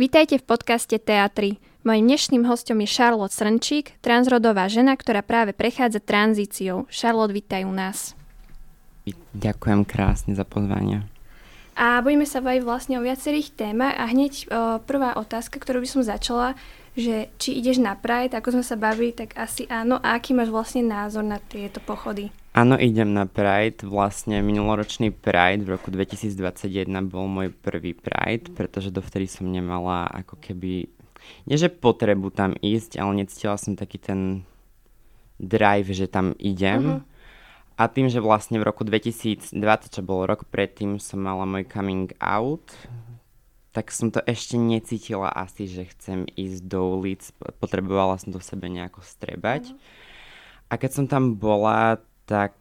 Vítajte v podcaste Teatry. Mojím dnešným hostom je Charlotte Srnčík, transrodová žena, ktorá práve prechádza tranzíciou. Charlotte, vítaj u nás. Ďakujem krásne za pozvanie. A budeme sa baviť vlastne o viacerých témach a hneď o, prvá otázka, ktorú by som začala, že či ideš na Pride, ako sme sa bavili, tak asi áno. A aký máš vlastne názor na tieto pochody? Áno, idem na Pride. Vlastne minuloročný Pride v roku 2021 bol môj prvý Pride, pretože dovtedy som nemala ako keby, nie že potrebu tam ísť, ale necítila som taký ten drive, že tam idem. Uh-huh. A tým, že vlastne v roku 2020, čo bol rok predtým, som mala môj coming out, tak som to ešte necítila asi, že chcem ísť do ulic. Potrebovala som to v sebe nejako strebať. Uh-huh. A keď som tam bola, tak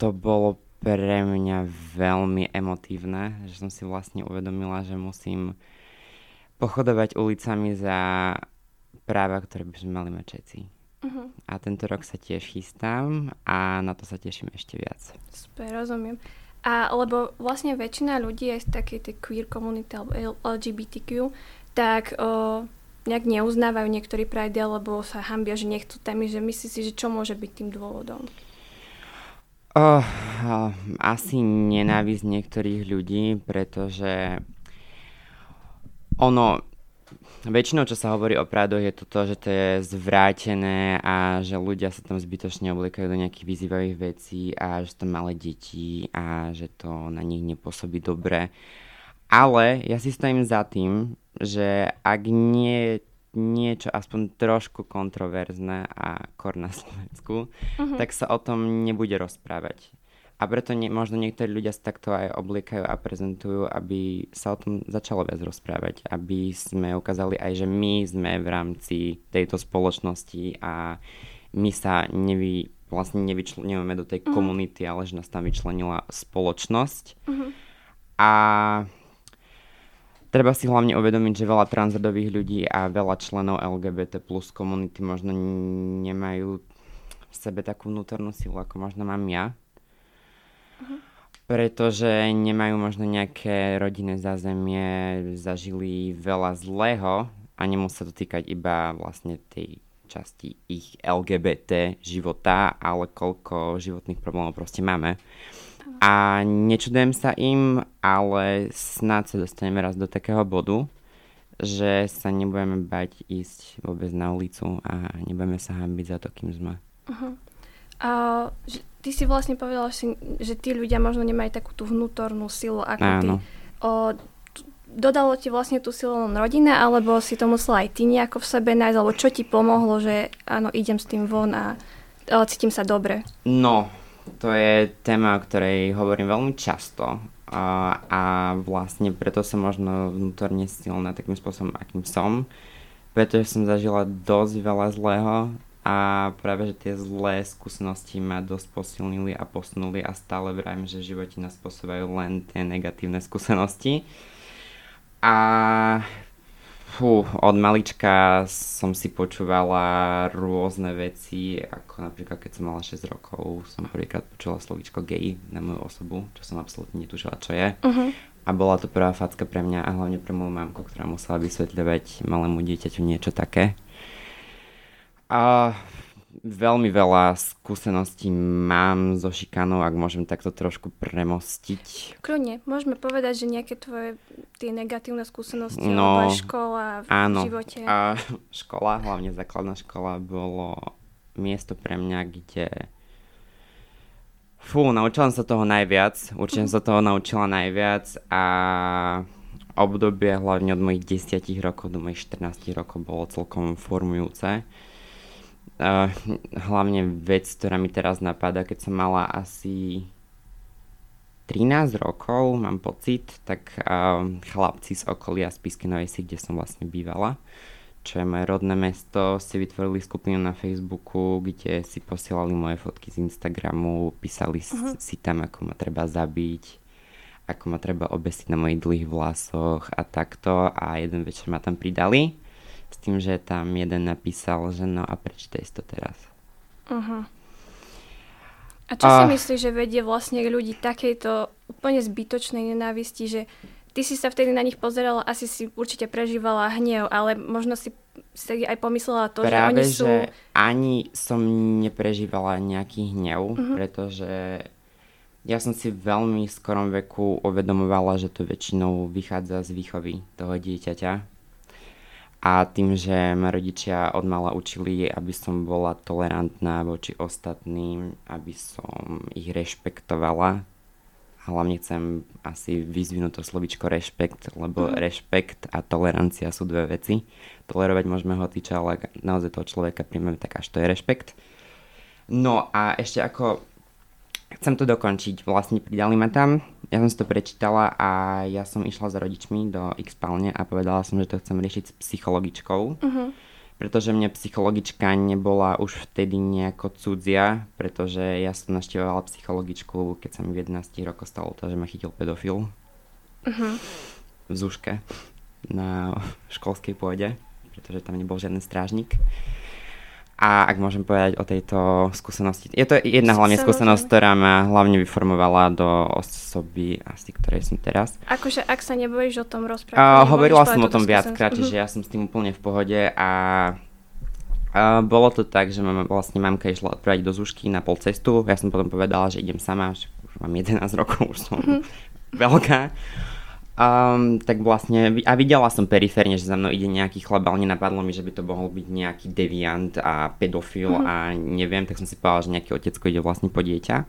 to bolo pre mňa veľmi emotívne, že som si vlastne uvedomila, že musím pochodovať ulicami za práva, ktoré by sme mali mať všetci. Uh-huh. A tento rok sa tiež chystám a na to sa teším ešte viac. Super, rozumiem. A lebo vlastne väčšina ľudí aj z takej tej queer komunity alebo LGBTQ, tak o, nejak neuznávajú niektorí prajdy, alebo sa hambia, že nechcú tam že myslí si, že čo môže byť tým dôvodom? Oh, asi nenávisť niektorých ľudí, pretože ono, väčšinou čo sa hovorí o Pradoch je to to, že to je zvrátené a že ľudia sa tam zbytočne obliekajú do nejakých vyzývavých vecí a že to malé deti a že to na nich nepôsobí dobre. Ale ja si stojím za tým, že ak nie niečo aspoň trošku kontroverzné a kor na Slovensku, uh-huh. tak sa o tom nebude rozprávať. A preto nie, možno niektorí ľudia sa takto aj obliekajú a prezentujú, aby sa o tom začalo viac rozprávať. Aby sme ukázali aj, že my sme v rámci tejto spoločnosti a my sa nevy, vlastne nevyčlenujeme do tej uh-huh. komunity, ale že nás tam vyčlenila spoločnosť. Uh-huh. A Treba si hlavne uvedomiť, že veľa transrodových ľudí a veľa členov LGBT plus komunity možno nemajú v sebe takú vnútornú silu, ako možno mám ja. Uh-huh. Pretože nemajú možno nejaké rodinné zázemie, zažili veľa zlého a nemusí to týkať iba vlastne tej časti ich LGBT života, ale koľko životných problémov proste máme. A nečudujem sa im, ale snáď sa dostaneme raz do takého bodu, že sa nebudeme bať ísť vôbec na ulicu a nebudeme sa hambiť za to, kým sme. Uh-huh. A že, ty si vlastne povedala, že, že tí ľudia možno nemajú takú tú vnútornú silu ako Áno. ty. O, dodalo ti vlastne tú silu len rodina, alebo si to musela aj ty nejako v sebe nájsť, alebo čo ti pomohlo, že áno, idem s tým von a, a cítim sa dobre? No, to je téma, o ktorej hovorím veľmi často a, a vlastne preto som možno vnútorne silná takým spôsobom, akým som, pretože som zažila dosť veľa zlého a práve, že tie zlé skúsenosti ma dosť posilnili a posunuli a stále vravím, že v živote nás posúvajú len tie negatívne skúsenosti. A Fú, od malička som si počúvala rôzne veci, ako napríklad keď som mala 6 rokov, som prvýkrát počula slovíčko gay na moju osobu, čo som absolútne netušila, čo je. Uh-huh. A bola to prvá facka pre mňa a hlavne pre moju mamku, ktorá musela vysvetľovať malému dieťaťu niečo také. A veľmi veľa skúseností mám so šikanou, ak môžem takto trošku premostiť. Kľudne, môžeme povedať, že nejaké tvoje tie negatívne skúsenosti, no, alebo škola v áno, živote. A škola, hlavne základná škola, bolo miesto pre mňa, kde Fú, naučila som sa toho najviac, určite som sa toho naučila najviac a obdobie hlavne od mojich 10 rokov do mojich 14 rokov bolo celkom formujúce Uh, hlavne vec, ktorá mi teraz napadá, keď som mala asi 13 rokov, mám pocit, tak uh, chlapci z okolia z Piskenovej si, kde som vlastne bývala, čo je moje rodné mesto, si vytvorili skupinu na Facebooku, kde si posielali moje fotky z Instagramu, písali uh-huh. si tam, ako ma treba zabiť, ako ma treba obesiť na mojich dlhých vlasoch a takto a jeden večer ma tam pridali s tým, že tam jeden napísal, že no a prečítaj to teraz. Uh-huh. A čo uh, si myslíš, že vedie vlastne ľudí takejto úplne zbytočnej nenávisti, že ty si sa vtedy na nich pozerala, asi si určite prežívala hnev, ale možno si, si aj pomyslela to, Práve, že oni sú... že ani som neprežívala nejaký hnev, uh-huh. pretože ja som si v veľmi skorom veku uvedomovala, že to väčšinou vychádza z výchovy toho dieťaťa. A tým, že ma rodičia od mala učili, aby som bola tolerantná voči ostatným, aby som ich rešpektovala. Hlavne chcem asi vyzvinúť to slovičko rešpekt, lebo mm. rešpekt a tolerancia sú dve veci. Tolerovať môžeme ho týča, ale naozaj toho človeka príjmeme tak až to je rešpekt. No a ešte ako chcem to dokončiť. Vlastne pridali ma tam, ja som si to prečítala a ja som išla s rodičmi do x a povedala som, že to chcem riešiť s psychologičkou. Uh-huh. Pretože mne psychologička nebola už vtedy nejako cudzia, pretože ja som naštevovala psychologičku, keď sa mi v 11 rokoch stalo to, že ma chytil pedofil. Uh-huh. V Zuške na školskej pôde, pretože tam nebol žiadny strážnik. A ak môžem povedať o tejto skúsenosti, je to jedna hlavne skúsenosť, ktorá ma hlavne vyformovala do osoby asi, ktorej som teraz. Akože ak sa nebojíš o tom rozprávať? Uh, hovorila som o tom viackrát, čiže ja som s tým úplne v pohode a uh, bolo to tak, že mama, vlastne mamka išla odprávať do Zušky na pol cestu, ja som potom povedala, že idem sama, že už mám 11 rokov, už som mm-hmm. veľká. Um, tak vlastne, a videla som periférne, že za mnou ide nejaký chlap, ale nenapadlo mi, že by to mohol byť nejaký deviant a pedofil mm-hmm. a neviem, tak som si povedala, že nejaký otecko ide vlastne po dieťa.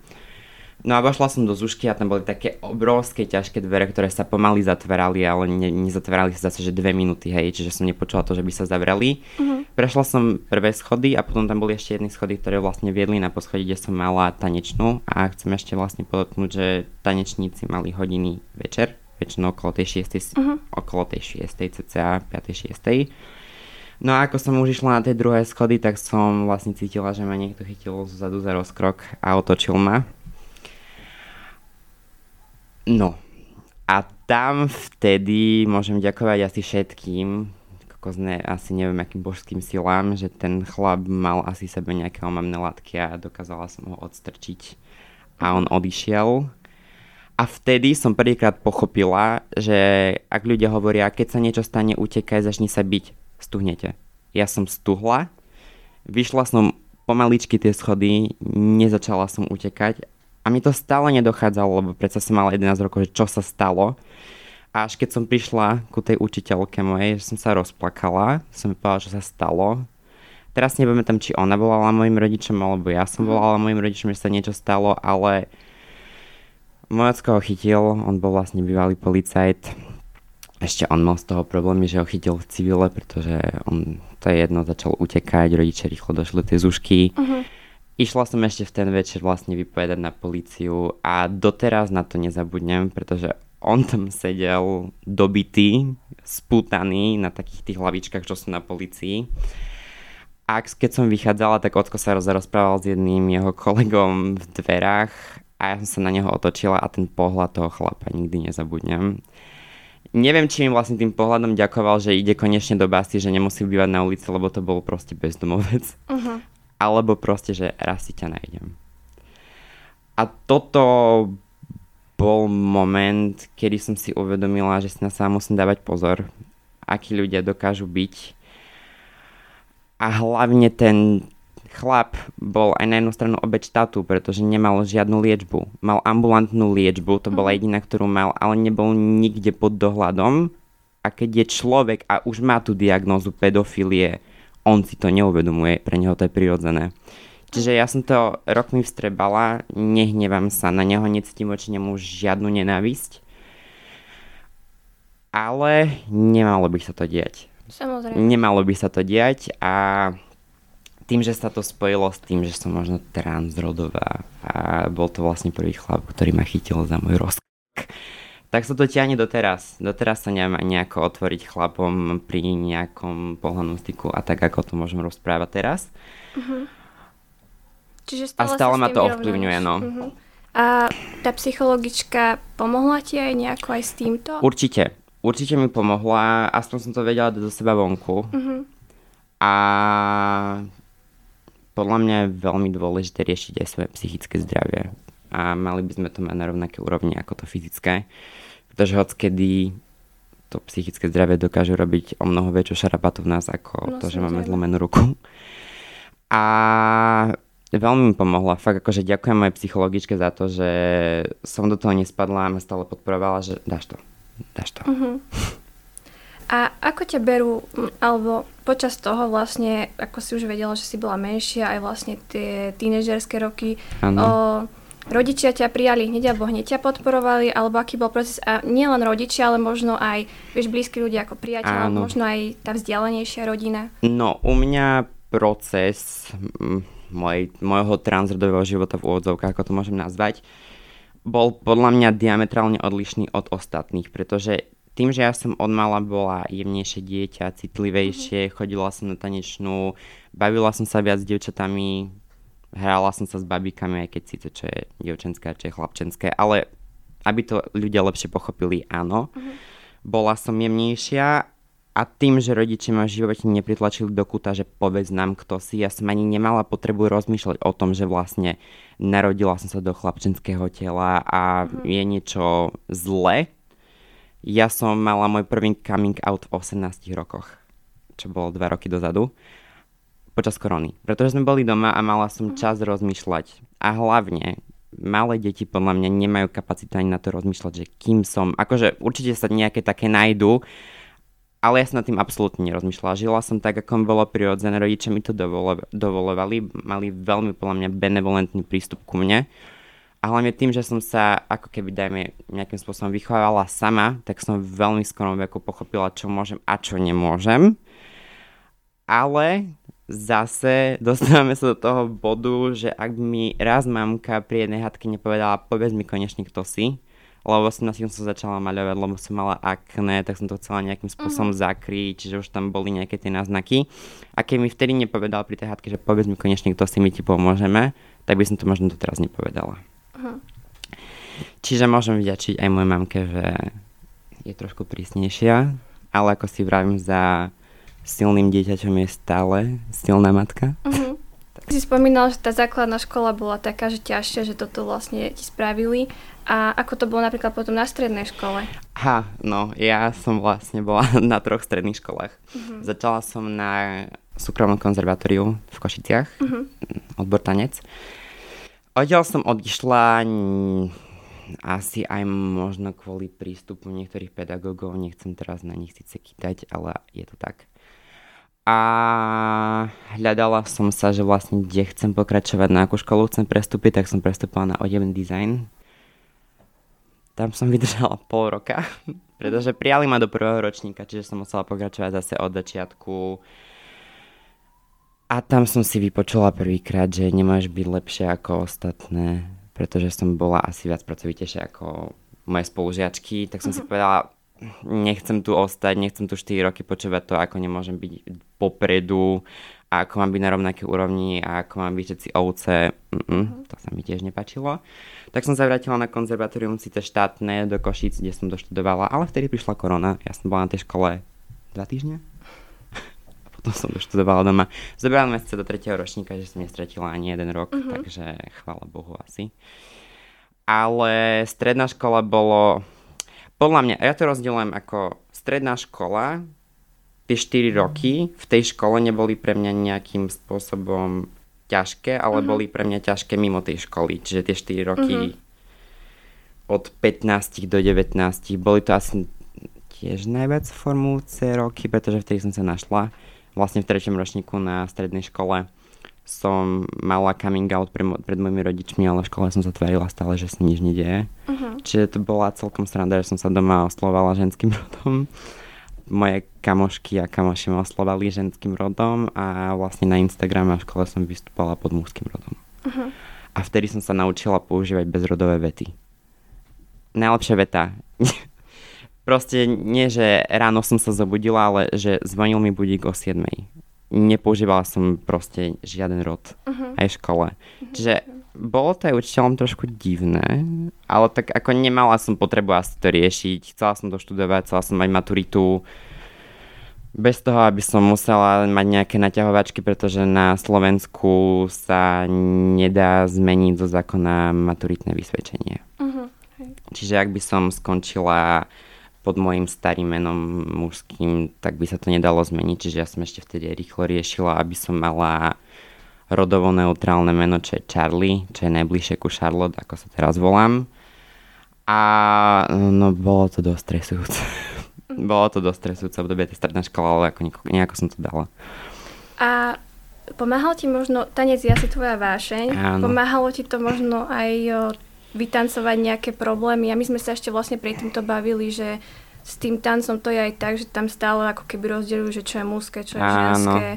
No a vošla som do Zušky a tam boli také obrovské ťažké dvere, ktoré sa pomaly zatvárali, ale ne, nezatvárali sa zase, že dve minúty, hej, čiže som nepočula to, že by sa zavreli. Mm-hmm. Prešla som prvé schody a potom tam boli ešte jedny schody, ktoré vlastne viedli na poschodí, kde som mala tanečnú a chcem ešte vlastne podotknúť, že tanečníci mali hodiny večer, väčšinou okolo tej 6. Uh-huh. okolo tej 6. cca 5. 6. No a ako som už išla na tej druhé schody, tak som vlastne cítila, že ma niekto chytil zadu za rozkrok a otočil ma. No. A tam vtedy môžem ďakovať asi všetkým, kokozne, asi neviem akým božským silám, že ten chlap mal asi sebe nejaké omamné látky a dokázala som ho odstrčiť. A on odišiel a vtedy som prvýkrát pochopila, že ak ľudia hovoria, keď sa niečo stane, utekaj, začni sa byť, stuhnete. Ja som stuhla, vyšla som pomaličky tie schody, nezačala som utekať a mi to stále nedochádzalo, lebo predsa som mala 11 rokov, že čo sa stalo. A až keď som prišla ku tej učiteľke mojej, že som sa rozplakala, som mi povedala, čo sa stalo. Teraz tam, či ona volala mojim rodičom, alebo ja som mhm. volala mojim rodičom, že sa niečo stalo, ale Mojacko ho chytil, on bol vlastne bývalý policajt. Ešte on mal z toho problémy, že ho chytil v civile, pretože on, to je jedno, začal utekať, rodičia rýchlo došli do tej zušky. Uh-huh. Išla som ešte v ten večer vlastne vypovedať na políciu a doteraz na to nezabudnem, pretože on tam sedel dobitý, spútaný na takých tých hlavičkách, čo sú na policii. A keď som vychádzala, tak Ocko sa rozprával s jedným jeho kolegom v dverách a ja som sa na neho otočila a ten pohľad toho chlapa nikdy nezabudnem. Neviem, či mi vlastne tým pohľadom ďakoval, že ide konečne do basy, že nemusí bývať na ulici, lebo to bol proste bezdomovec. Uh-huh. Alebo proste, že raz si ťa nájdem. A toto bol moment, kedy som si uvedomila, že si na sa musím dávať pozor, akí ľudia dokážu byť. A hlavne ten chlap bol aj na jednu stranu obeď štátu, pretože nemal žiadnu liečbu. Mal ambulantnú liečbu, to bola mhm. jediná, ktorú mal, ale nebol nikde pod dohľadom. A keď je človek a už má tú diagnózu pedofilie, on si to neuvedomuje, pre neho to je prirodzené. Čiže ja som to rokmi vstrebala, nehnevám sa, na neho necítim voči nemu žiadnu nenávisť. Ale nemalo by sa to diať. Samozrejme. Nemalo by sa to diať a tým, že sa to spojilo s tým, že som možno transrodová a bol to vlastne prvý chlap, ktorý ma chytil za môj rozk. Tak sa to ťahne doteraz. Doteraz sa neviem ani nejako otvoriť chlapom pri nejakom pohľadnom styku a tak, ako to môžem rozprávať teraz. Uh-huh. Čiže stále a stále ma to ovplyvňuje, no. Uh-huh. A tá psychologička pomohla ti aj nejako aj s týmto? Určite. Určite mi pomohla, aspoň som to vedela do seba vonku. Uh-huh. A podľa mňa je veľmi dôležité riešiť aj svoje psychické zdravie a mali by sme to mať na rovnaké úrovni ako to fyzické. pretože hockedy to psychické zdravie dokáže robiť o mnoho väčšiu šarapatu v nás ako no, to, že máme zlomenú ruku. A veľmi mi pomohla. Fakt akože ďakujem mojej psychologičke za to, že som do toho nespadla a ma stále podporovala, že dáš to, dáš to. Uh-huh. A ako ťa berú, alebo počas toho vlastne, ako si už vedela, že si bola menšia, aj vlastne tie tínežerské roky, o, rodičia ťa prijali hneď alebo hneď ťa podporovali, alebo aký bol proces, a nie len rodičia, ale možno aj, vieš, blízky ľudia ako priateľ, možno aj tá vzdialenejšia rodina? No, u mňa proces moj, môjho transrodového života v úvodzovkách, ako to môžem nazvať, bol podľa mňa diametrálne odlišný od ostatných, pretože tým, že ja som od mala bola jemnejšie dieťa, citlivejšie, mm-hmm. chodila som na tanečnú, bavila som sa viac s dievčatami, hrala som sa s babíkami, aj keď síce čo je dievčenské, čo je chlapčenské, ale aby to ľudia lepšie pochopili, áno. Mm-hmm. Bola som jemnejšia a tým, že rodičia ma v živote nepritlačili do kuta, že povedz nám, kto si, ja som ani nemala potrebu rozmýšľať o tom, že vlastne narodila som sa do chlapčenského tela a mm-hmm. je niečo zlé ja som mala môj prvý coming out v 18 rokoch, čo bolo 2 roky dozadu, počas korony. Pretože sme boli doma a mala som mhm. čas rozmýšľať. A hlavne, malé deti podľa mňa nemajú kapacitu ani na to rozmýšľať, že kým som. Akože určite sa nejaké také nájdú, ale ja som nad tým absolútne nerozmýšľala. Žila som tak, ako bolo prirodzené, rodičia mi to dovolovali, mali veľmi podľa mňa benevolentný prístup ku mne a hlavne tým, že som sa ako keby dajme nejakým spôsobom vychovávala sama, tak som veľmi skorom veku pochopila, čo môžem a čo nemôžem. Ale zase dostávame sa do toho bodu, že ak mi raz mamka pri jednej hadke nepovedala, povedz mi konečne, kto si, lebo som na som začala maľovať, lebo som mala akné, tak som to chcela nejakým spôsobom uh-huh. zakryť, čiže už tam boli nejaké tie náznaky. A keď mi vtedy nepovedala pri tej hadke, že povedz mi konečne, kto si, my ti pomôžeme, tak by som to možno doteraz nepovedala. Čiže môžem vďačiť aj mojej mamke, že je trošku prísnejšia, ale ako si vravím, za silným dieťaťom je stále silná matka. Uh-huh. Si spomínal, že tá základná škola bola taká, že ťažšia, že toto vlastne ti spravili. A ako to bolo napríklad potom na strednej škole? Ha, no, ja som vlastne bola na troch stredných školách. Uh-huh. Začala som na súkromnom konzervatóriu v Košiciach, uh-huh. odbor tanec. Odtiaľ som odišla asi aj možno kvôli prístupu niektorých pedagógov, nechcem teraz na nich síce kýtať, ale je to tak. A hľadala som sa, že vlastne kde chcem pokračovať, na akú školu chcem prestúpiť, tak som prestúpila na odevný design. Tam som vydržala pol roka, pretože prijali ma do prvého ročníka, čiže som musela pokračovať zase od začiatku a tam som si vypočula prvýkrát, že nemáš byť lepšie ako ostatné, pretože som bola asi viac pracovitejšia ako moje spolužiačky, tak som si mhm. povedala, nechcem tu ostať, nechcem tu 4 roky počúvať to, ako nemôžem byť popredu a ako mám byť na rovnaké úrovni a ako mám byť všetci ovce. Uh-huh. To sa mi tiež nepačilo. Tak som sa vrátila na konzervatórium síce štátne do Košíc, kde som doštudovala, ale vtedy prišla korona. Ja som bola na tej škole dva týždne potom som doštudovala doma. Zobrala sa do tretieho ročníka, že som nestratila ani jeden rok, uh-huh. takže chvála Bohu asi. Ale stredná škola bolo, podľa mňa, ja to rozdielujem ako stredná škola, tie 4 roky v tej škole neboli pre mňa nejakým spôsobom ťažké, ale uh-huh. boli pre mňa ťažké mimo tej školy. Čiže tie 4 roky uh-huh. od 15 do 19 boli to asi tiež najviac formujúce roky, pretože vtedy som sa našla vlastne v treťom ročníku na strednej škole som mala coming out pre, pred mojimi rodičmi, ale v škole som sa tvárila stále, že sa nič nedieje. Uh-huh. Čiže to bola celkom sranda, že som sa doma oslovala ženským rodom. Moje kamošky a kamoši ma oslovali ženským rodom a vlastne na Instagrame a v škole som vystúpala pod mužským rodom. Uh-huh. A vtedy som sa naučila používať bezrodové vety. Najlepšia veta. Proste nie, že ráno som sa zobudila, ale že zvonil mi budík o 7. Nepoužívala som proste žiaden rod uh-huh. aj v škole. Uh-huh. Čiže bolo to aj učiteľom trošku divné, ale tak ako nemala som potrebu asi to riešiť. Chcela som to študovať, chcela som mať maturitu bez toho, aby som musela mať nejaké naťahovačky, pretože na Slovensku sa nedá zmeniť zo zákona maturitné vysvedčenie. Uh-huh. Čiže ak by som skončila pod môjim starým menom mužským, tak by sa to nedalo zmeniť. Čiže ja som ešte vtedy rýchlo riešila, aby som mala rodovo neutrálne meno, čo je Charlie, čo je najbližšie ku Charlotte, ako sa teraz volám. A no bolo to dosť stresujúce. bolo to dosť stresujúce obdobie tej strednej školy, ale ako nejako, nejako som to dala. A pomáhal ti možno, tanec je asi tvoja vášeň, Áno. pomáhalo ti to možno aj vytancovať nejaké problémy. A my sme sa ešte vlastne pri týmto bavili, že s tým tancom to je aj tak, že tam stále ako keby rozdeľujú, že čo je mužské, čo je Áno. ženské.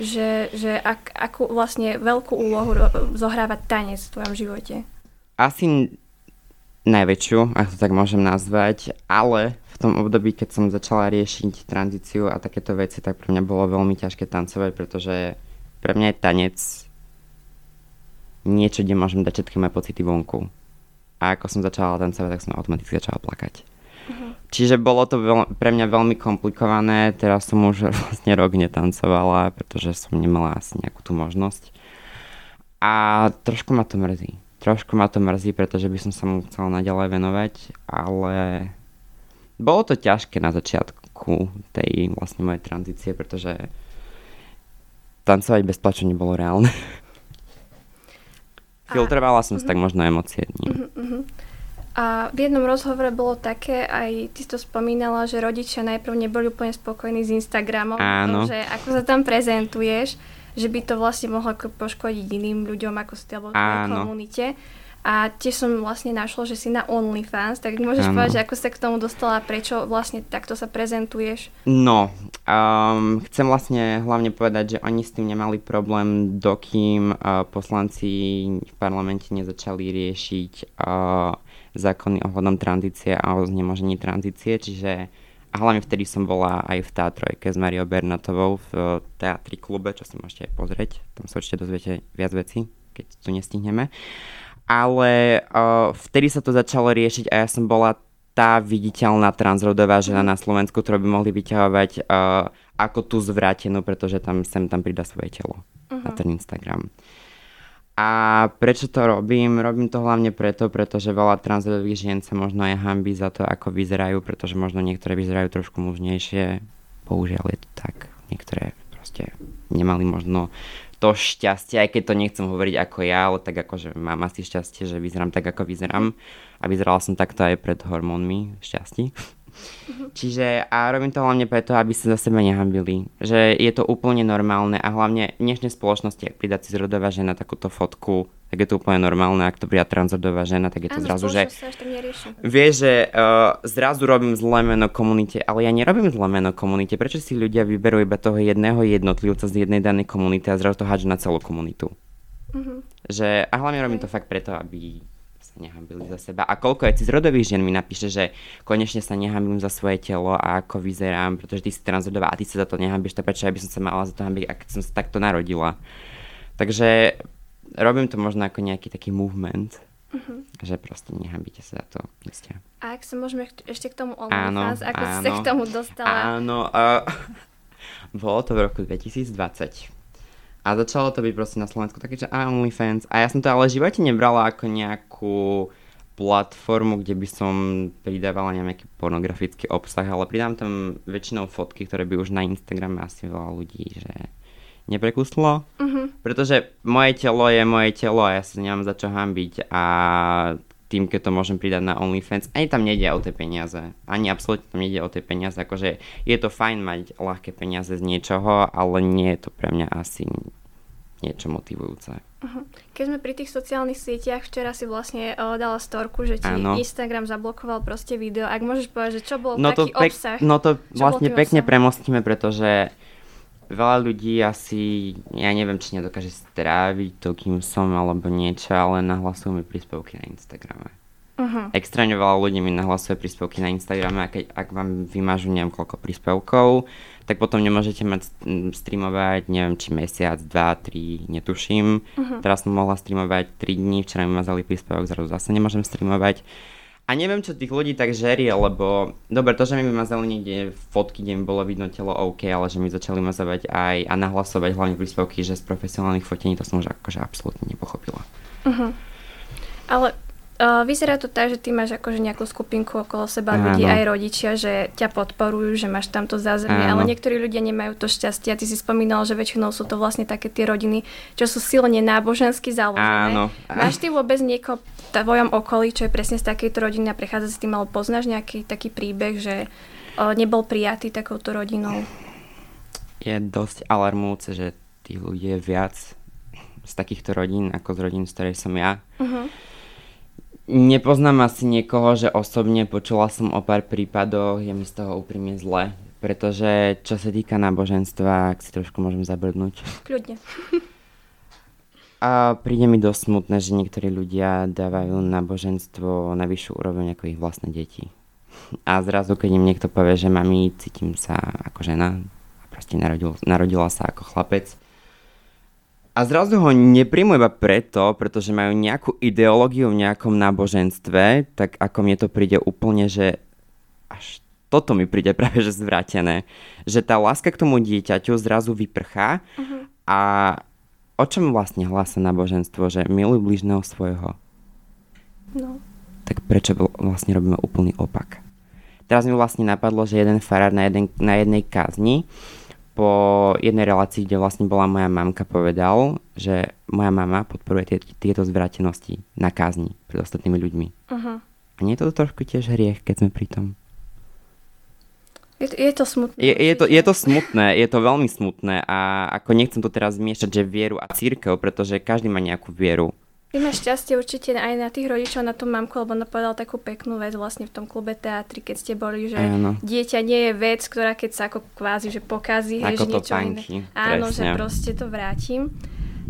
Že, že ak, akú vlastne veľkú úlohu zohráva tanec v tvojom živote? Asi najväčšiu, ak to tak môžem nazvať, ale v tom období, keď som začala riešiť tranzíciu a takéto veci, tak pre mňa bolo veľmi ťažké tancovať, pretože pre mňa je tanec niečo, kde môžem dať všetky moje pocity vonku a ako som začala tancovať, tak som automaticky začala plakať. Uh-huh. Čiže bolo to veľ, pre mňa veľmi komplikované, teraz som už vlastne rok netancovala, pretože som nemala asi nejakú tú možnosť. A trošku ma to mrzí. Trošku ma to mrzí, pretože by som sa mu chcela naďalej venovať, ale bolo to ťažké na začiatku tej vlastne mojej tranzície, pretože tancovať bez plaču nebolo reálne. Filtrovala som si tak mhm. možno emócie Uh-huh, uh-huh. A v jednom rozhovore bolo také, aj ty to spomínala, že rodičia najprv neboli úplne spokojní s Instagramom, Áno. že ako sa tam prezentuješ, že by to vlastne mohlo poškodiť iným ľuďom, ako si alebo v komunite. A tiež som vlastne našla, že si na OnlyFans, tak môžeš ano. povedať, že ako sa k tomu dostala a prečo vlastne takto sa prezentuješ? No, um, chcem vlastne hlavne povedať, že oni s tým nemali problém, dokým uh, poslanci v parlamente nezačali riešiť uh, zákony ohľadom tranzície a o znemožení tranzície, čiže a hlavne vtedy som bola aj v Tátrojke s Mariou Bernatovou v teatri klube, čo si môžete aj pozrieť, tam sa určite dozviete viac vecí, keď to nestihneme ale uh, vtedy sa to začalo riešiť a ja som bola tá viditeľná transrodová žena na Slovensku, ktorú by mohli vyťahovať uh, ako tú zvrátenú, pretože tam sem tam pridá svoje telo uh-huh. na ten Instagram. A prečo to robím? Robím to hlavne preto, pretože veľa transrodových žien sa možno aj hambí za to, ako vyzerajú, pretože možno niektoré vyzerajú trošku mužnejšie. Bohužiaľ je to tak. Niektoré proste nemali možno to šťastie, aj keď to nechcem hovoriť ako ja, ale tak akože mám asi šťastie, že vyzerám tak, ako vyzerám. A vyzerala som takto aj pred hormónmi šťastí. Mhm. Čiže a robím to hlavne preto, aby sa za seba nehambili. Že je to úplne normálne a hlavne v dnešnej spoločnosti, ak pridá si zrodová žena takúto fotku, tak je to úplne normálne. Ak to pridá transrodová žena, tak je to Áno, zrazu, že... Vieš, že uh, zrazu robím zlé meno komunite, ale ja nerobím zlé meno komunite. Prečo si ľudia vyberú iba toho jedného jednotlivca z jednej danej komunity a zrazu to hádžu na celú komunitu? Uh-huh. Že, a hlavne robím to fakt preto, aby sa nehambili za seba. A koľko aj rodových žien mi napíše, že konečne sa nehambím za svoje telo a ako vyzerám, pretože ty si transrodová a ty sa za to nehambíš, tak prečo ja by som sa mala za to hambiť, ak som sa takto narodila. Takže robím to možno ako nejaký taký movement, Uh-huh. Že proste nehambíte sa za to. Ste. A ak sa môžeme ešte k tomu OnlyFans, ako áno, si sa k tomu dostala? Áno, uh, bolo to v roku 2020. A začalo to byť proste na Slovensku také, že OnlyFans. A ja som to ale v živote nebrala ako nejakú platformu, kde by som pridávala nejaký pornografický obsah, ale pridám tam väčšinou fotky, ktoré by už na Instagrame asi veľa ľudí, že neprekuslo. Uh-huh. Pretože moje telo je moje telo a ja sa nemám za čo hambiť a tým, keď to môžem pridať na OnlyFans, ani tam nejde o tie peniaze. Ani absolútne tam nejde o tie peniaze. Akože je to fajn mať ľahké peniaze z niečoho, ale nie je to pre mňa asi niečo motivujúce. Uh-huh. Keď sme pri tých sociálnych sieťach, včera si vlastne uh, dala storku, že ti ano. Instagram zablokoval proste video. Ak môžeš povedať, že čo bol no taký to pek- obsah? No to vlastne pekne obsah? premostíme, pretože veľa ľudí asi, ja neviem, či nedokáže stráviť to, kým som, alebo niečo, ale nahlasujú mi príspevky na Instagrame. Uh-huh. Extrémne veľa ľudí mi nahlasuje príspevky na Instagrame a keď, ak vám vymažu neviem koľko príspevkov, tak potom nemôžete mať streamovať, neviem, či mesiac, dva, tri, netuším. Uh-huh. Teraz som mohla streamovať 3 dní, včera mi mazali príspevok, zrazu zase nemôžem streamovať. A neviem, čo tých ľudí tak žerie, lebo dobre, to, že mi mazali niekde fotky, kde mi bolo vidno telo OK, ale že mi začali mazávať aj a nahlasovať hlavne príspevky, že z profesionálnych fotení, to som už akože absolútne nepochopila. Uh-huh. Ale Uh, vyzerá to tak, že ty máš akože nejakú skupinku okolo seba Áno. ľudí, aj rodičia, že ťa podporujú, že máš tamto zázemie, ale niektorí ľudia nemajú to šťastie. A ty si spomínal, že väčšinou sú to vlastne také tie rodiny, čo sú silne nábožensky založené. Áno. Máš ty vôbec niekoho v tvojom okolí, čo je presne z takejto rodiny a prechádza s tým, ale poznáš nejaký taký príbeh, že uh, nebol prijatý takouto rodinou? Je dosť alarmujúce, že tých ľudí je viac z takýchto rodín, ako z rodín, z ktorej som ja. Uh-huh Nepoznám asi niekoho, že osobne počula som o pár prípadoch, je mi z toho úprimne zle, pretože čo sa týka náboženstva, ak si trošku môžem zabrdnúť. Kľudne. A príde mi dosť smutné, že niektorí ľudia dávajú náboženstvo na vyššiu úroveň ako ich vlastné deti. A zrazu, keď im niekto povie, že mami, cítim sa ako žena a proste narodil, narodila sa ako chlapec, a zrazu ho nepríjmu iba preto, pretože majú nejakú ideológiu v nejakom náboženstve, tak ako mne to príde úplne, že až toto mi príde práve že zvrátené. Že tá láska k tomu dieťaťu zrazu vyprchá uh-huh. a o čom vlastne hlása náboženstvo, že miluj bližného svojho. No. Tak prečo vlastne robíme úplný opak? Teraz mi vlastne napadlo, že jeden farár na, jeden, na jednej kázni po jednej relácii, kde vlastne bola moja mamka, povedal, že moja mama podporuje tie, tieto zvrátenosti na kázni pred ostatnými ľuďmi. Uh-huh. A nie je to trošku tiež hriech, keď sme pri tom? Je to, je to smutné. Je, je, to, je to smutné, je to veľmi smutné a ako nechcem to teraz zmiešať, že vieru a církev, pretože každý má nejakú vieru. Ty máš šťastie určite aj na tých rodičov, na tú mamku, lebo ona povedala takú peknú vec vlastne v tom klube teatri, keď ste boli, že Áno. dieťa nie je vec, ktorá keď sa ako kvázi, že pokazí, hej, že niečo iné. Áno, presne. že proste to vrátim.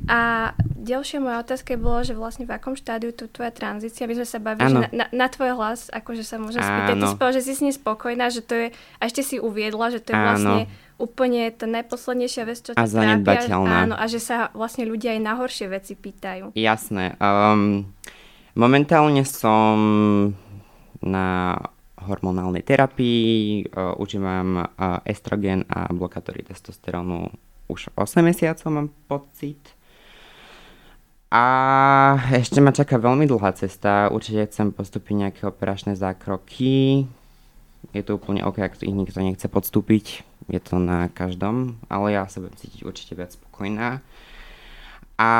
A ďalšia moja otázka bola, že vlastne v akom štádiu tu tvoja tranzícia, my sme sa bavili, že na, na, na tvoj hlas, akože sa môžem spýtať, ty si povedal, že si s ním spokojná, že to je, a ešte si uviedla, že to je Áno. vlastne úplne tá najposlednejšia vec, čo ťa trápia. Áno, a že sa vlastne ľudia aj na horšie veci pýtajú. Jasné. Um, momentálne som na hormonálnej terapii, uh, užívam uh, estrogen a blokátory testosterónu už 8 mesiacov mám pocit. A ešte ma čaká veľmi dlhá cesta. Určite chcem postúpiť nejaké operačné zákroky. Je to úplne OK, ak ich nikto nechce podstúpiť je to na každom, ale ja sa budem cítiť určite viac spokojná. A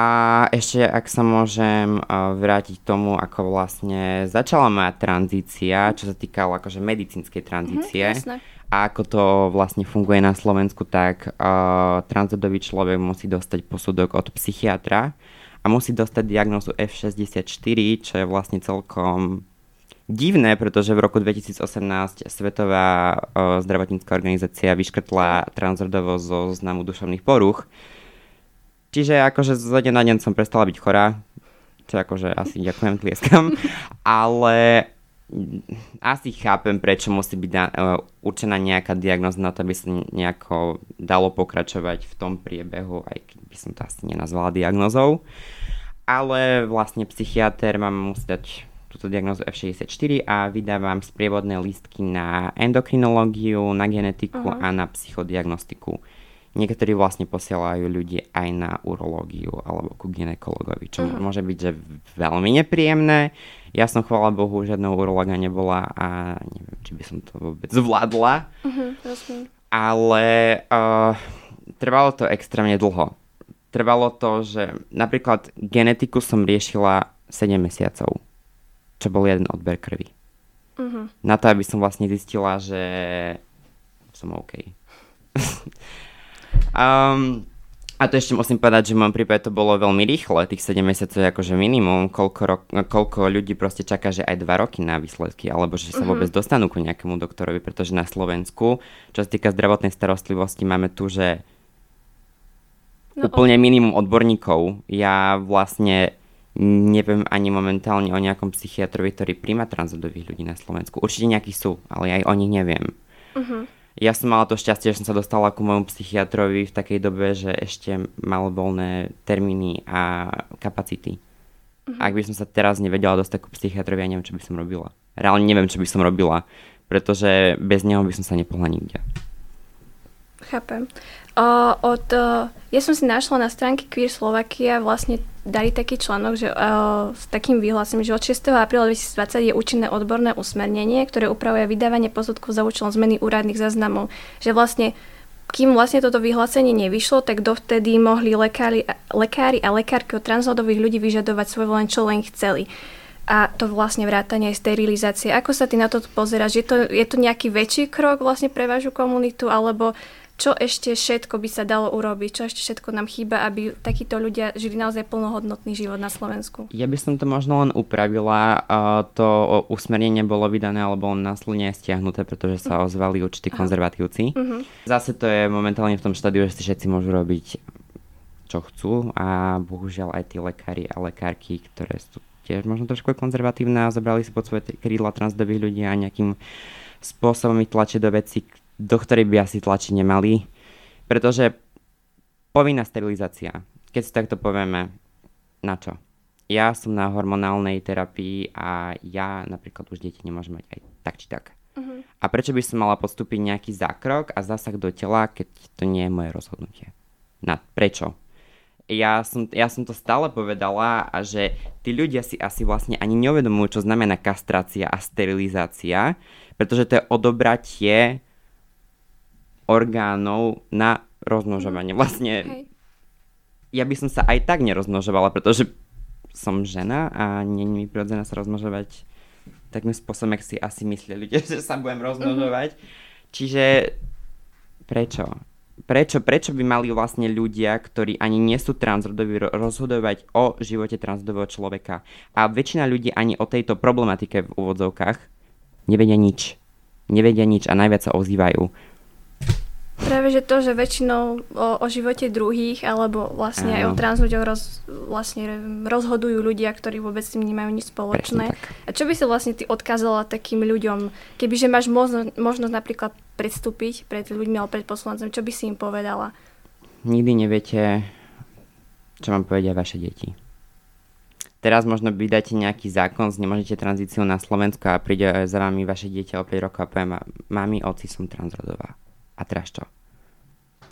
ešte, ak sa môžem vrátiť tomu, ako vlastne začala moja tranzícia, čo sa týkalo akože medicínskej tranzície. Mm-hmm, a ako to vlastne funguje na Slovensku, tak uh, transrodový človek musí dostať posudok od psychiatra a musí dostať diagnózu F64, čo je vlastne celkom divné, pretože v roku 2018 Svetová o, zdravotnícká organizácia vyškrtla transrodovosť zo znamu duševných poruch. Čiže akože zo deň na deň som prestala byť chorá, čo akože asi ďakujem, tlieskam, ale asi chápem, prečo musí byť da, uh, určená nejaká diagnoza na to, aby sa nejako dalo pokračovať v tom priebehu, aj keď by som to asi nenazvala diagnozou. Ale vlastne psychiatr mám musí dať túto diagnozu F64 a vydávam sprievodné listky na endokrinológiu, na genetiku uh-huh. a na psychodiagnostiku. Niektorí vlastne posielajú ľudí aj na urológiu alebo ku ginekologovi, čo uh-huh. môže byť že veľmi nepríjemné. Ja som, chvála Bohu, žiadneho urológa nebola a neviem, či by som to vôbec zvládla. Uh-huh, Ale uh, trvalo to extrémne dlho. Trvalo to, že napríklad genetiku som riešila 7 mesiacov čo bol jeden odber krvi. Uh-huh. Na to, aby som vlastne zistila, že som OK. um, a to ešte musím povedať, že v môjom prípade to bolo veľmi rýchle, tých 7 mesiacov je akože minimum, koľko, rok, koľko ľudí proste čaká, že aj 2 roky na výsledky, alebo že sa uh-huh. vôbec dostanú ku nejakému doktorovi, pretože na Slovensku, čo sa týka zdravotnej starostlivosti, máme tu, že no, úplne minimum odborníkov. Ja vlastne neviem ani momentálne o nejakom psychiatrovi, ktorý príjma transrodových ľudí na Slovensku. Určite nejakí sú, ale aj o nich neviem. Uh-huh. Ja som mala to šťastie, že som sa dostala ku môjmu psychiatrovi v takej dobe, že ešte mal voľné termíny a kapacity. Uh-huh. Ak by som sa teraz nevedela dostať ku psychiatrovi, ja neviem, čo by som robila. Reálne neviem, čo by som robila, pretože bez neho by som sa nepohla nikde. Chápem. O, od, o, ja som si našla na stránke Queer Slovakia vlastne dali taký článok, že o, s takým vyhlásením, že od 6. apríla 2020 je účinné odborné usmernenie, ktoré upravuje vydávanie posudkov za účelom zmeny úradných záznamov. Že vlastne kým vlastne toto vyhlásenie nevyšlo, tak dovtedy mohli lekári, lekári a lekárky od transrodových ľudí vyžadovať svoj len čo len chceli. A to vlastne vrátanie aj sterilizácie. Ako sa ty na to pozeráš? Je to, je to nejaký väčší krok vlastne pre vašu komunitu, alebo čo ešte všetko by sa dalo urobiť, čo ešte všetko nám chýba, aby takíto ľudia žili naozaj plnohodnotný život na Slovensku. Ja by som to možno len upravila. To usmernenie bolo vydané, alebo následne stiahnuté, pretože sa mhm. ozvali určití konzervatívci. Uh-huh. Zase to je momentálne v tom štádiu, že si všetci môžu robiť čo chcú a bohužiaľ aj tí lekári a lekárky, ktoré sú tiež možno trošku konzervatívne a zobrali si pod svoje krídla transdových ľudí a nejakým spôsobom ich tlačiť do veci, do ktorej by asi tlačiť nemali. Pretože povinná sterilizácia, keď si takto povieme, na čo? Ja som na hormonálnej terapii a ja napríklad už deti nemôžem mať aj tak či tak. Uh-huh. A prečo by som mala podstúpiť nejaký zákrok a zásah do tela, keď to nie je moje rozhodnutie? Na, prečo? Ja som, ja som to stále povedala a že tí ľudia si asi vlastne ani neuvedomujú, čo znamená kastrácia a sterilizácia, pretože to je odobratie orgánov na rozmnožovanie. Mhm. Vlastne okay. ja by som sa aj tak nerozmnožovala, pretože som žena a nie je mi prirodzené sa rozmnožovať takým spôsobom, jak si asi myslí ľudia, že sa budem rozmnožovať. Mm-hmm. Čiže prečo? Prečo, prečo by mali vlastne ľudia, ktorí ani nie sú transrodoví, rozhodovať o živote transrodového človeka? A väčšina ľudí ani o tejto problematike v úvodzovkách nevedia nič. Nevedia nič a najviac sa ozývajú. Práve, že to, že väčšinou o, o živote druhých, alebo vlastne aj o trans ľuďoch roz, vlastne rozhodujú ľudia, ktorí vôbec s tým nemajú nič spoločné. A čo by si vlastne ty odkázala takým ľuďom, kebyže máš možno, možnosť napríklad predstúpiť pred ľuďmi alebo pred poslancom, čo by si im povedala? Nikdy neviete, čo vám povedia vaše deti. Teraz možno vydáte nejaký zákon, znemožíte tranzíciu na Slovensku a príde za vami vaše dieťa o 5 rokov a povie mami, oci som transrodová. A teraz čo?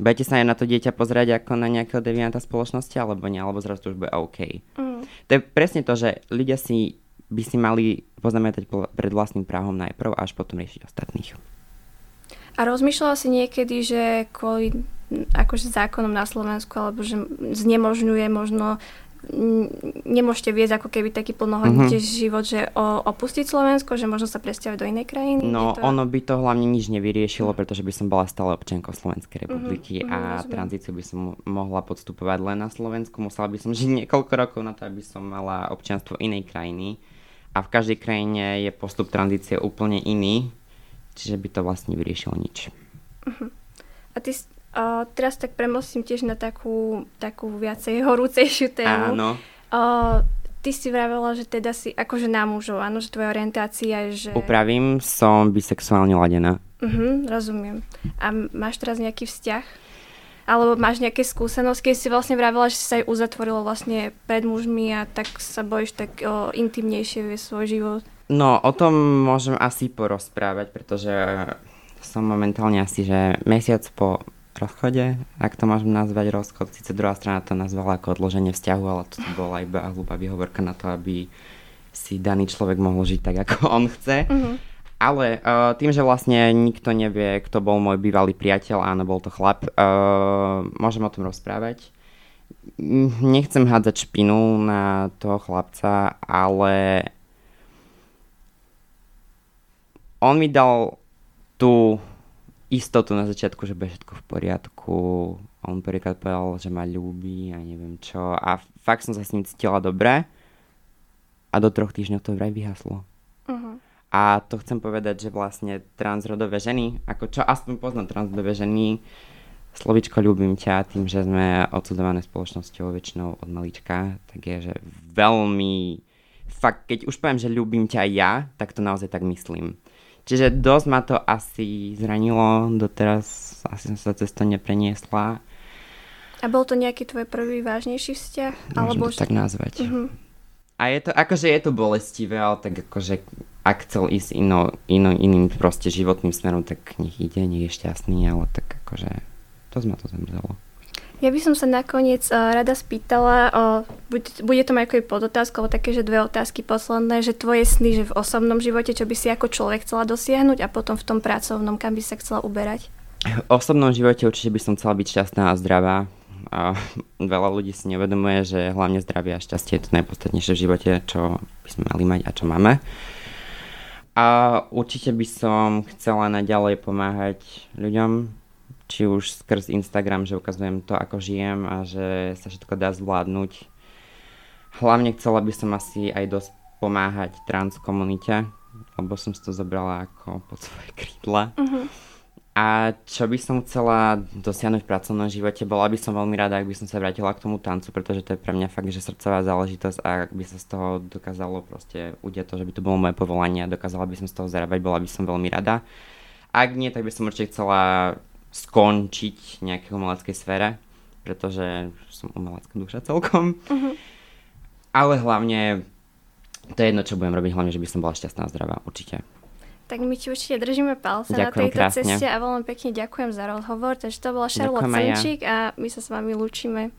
Budete sa aj na to dieťa pozrieť ako na nejakého devianta spoločnosti, alebo nie, alebo zrazu to už bude OK. Mm. To je presne to, že ľudia si by si mali poznamenať pred vlastným právom najprv a až potom riešiť ostatných. A rozmýšľala si niekedy, že kvôli akože zákonom na Slovensku, alebo že znemožňuje možno nemôžete viesť ako keby taký plnohodnotný mm-hmm. život, že o, opustiť Slovensko, že možno sa presťahovať do inej krajiny? No, to... ono by to hlavne nič nevyriešilo, pretože by som bola stále občiankou Slovenskej mhm, republiky mm-hmm, a rozumiem. tranzíciu by som mohla podstupovať len na Slovensku. Musela by som žiť niekoľko rokov na to, aby som mala občianstvo inej krajiny. A v každej krajine je postup tranzície úplne iný, čiže by to vlastne vyriešilo nič. Uh-huh. A ty, Uh, teraz tak premostím tiež na takú, takú viacej horúcejšiu tému. Áno. Uh, ty si vravela, že teda si akože na mužov, áno, že tvoja orientácia je, že... Upravím, som bisexuálne ladená. Uh-huh, rozumiem. A máš teraz nejaký vzťah? Alebo máš nejaké skúsenosti, keď si vlastne vravela, že si sa aj uzatvorilo vlastne pred mužmi a tak sa bojíš tak o, intimnejšie vie svoj život? No, o tom môžem asi porozprávať, pretože som momentálne asi, že mesiac po rozchode, ak to môžem nazvať rozchod. Sice druhá strana to nazvala ako odloženie vzťahu, ale to bola iba hlúpa výhovorka na to, aby si daný človek mohol žiť tak, ako on chce. Mm-hmm. Ale uh, tým, že vlastne nikto nevie, kto bol môj bývalý priateľ, áno, bol to chlap, uh, môžem o tom rozprávať. Nechcem hádzať špinu na toho chlapca, ale on mi dal tú istotu na začiatku, že bude všetko v poriadku. On prvýkrát povedal, že ma ľúbi a neviem čo. A fakt som sa s ním cítila dobre. A do troch týždňov to vraj vyhaslo. Uh-huh. A to chcem povedať, že vlastne transrodové ženy, ako čo aspoň poznám transrodové ženy, slovičko ľúbim ťa, tým, že sme odsudované spoločnosťou väčšinou od malička, tak je, že veľmi, fakt, keď už poviem, že ľúbim ťa ja, tak to naozaj tak myslím. Čiže dosť ma to asi zranilo, doteraz asi som sa cez to nepreniesla. A bol to nejaký tvoj prvý vážnejší vzťah? Môžem alebo to tak nazvať. Uh-huh. A je to, akože je to bolestivé, ale tak akože ak chcel ísť ino, ino, iným proste životným smerom, tak nech ide, nech je šťastný, ale tak akože letos ma to zemřelo. Ja by som sa nakoniec uh, rada spýtala, uh, bude, bude to mať ako podotázku, alebo také, že dve otázky posledné, že tvoje sny, že v osobnom živote, čo by si ako človek chcela dosiahnuť a potom v tom pracovnom, kam by sa chcela uberať? V osobnom živote určite by som chcela byť šťastná a zdravá. A veľa ľudí si nevedomuje, že hlavne zdravie a šťastie je to najpodstatnejšie v živote, čo by sme mali mať a čo máme. A určite by som chcela naďalej pomáhať ľuďom, či už skrz Instagram, že ukazujem to, ako žijem a že sa všetko dá zvládnuť. Hlavne chcela by som asi aj dosť pomáhať trans komunite, lebo som si to zobrala ako pod svoje krídla. Uh-huh. A čo by som chcela dosiahnuť v pracovnom živote, bola by som veľmi rada, ak by som sa vrátila k tomu tancu, pretože to je pre mňa fakt, že srdcová záležitosť a ak by sa z toho dokázalo proste udiať to, že by to bolo moje povolanie a dokázala by som z toho zarábať, bola by som veľmi rada. Ak nie, tak by som určite chcela skončiť nejakej umeleckej sfére, pretože som umelecká duša celkom. Uh-huh. Ale hlavne, to je jedno, čo budem robiť, hlavne, že by som bola šťastná a zdravá, určite. Tak my ti určite držíme palce ďakujem na tejto krásne. ceste a veľmi pekne ďakujem za rozhovor. Takže to bola Charlotte Senčík a my sa s vami lúčime.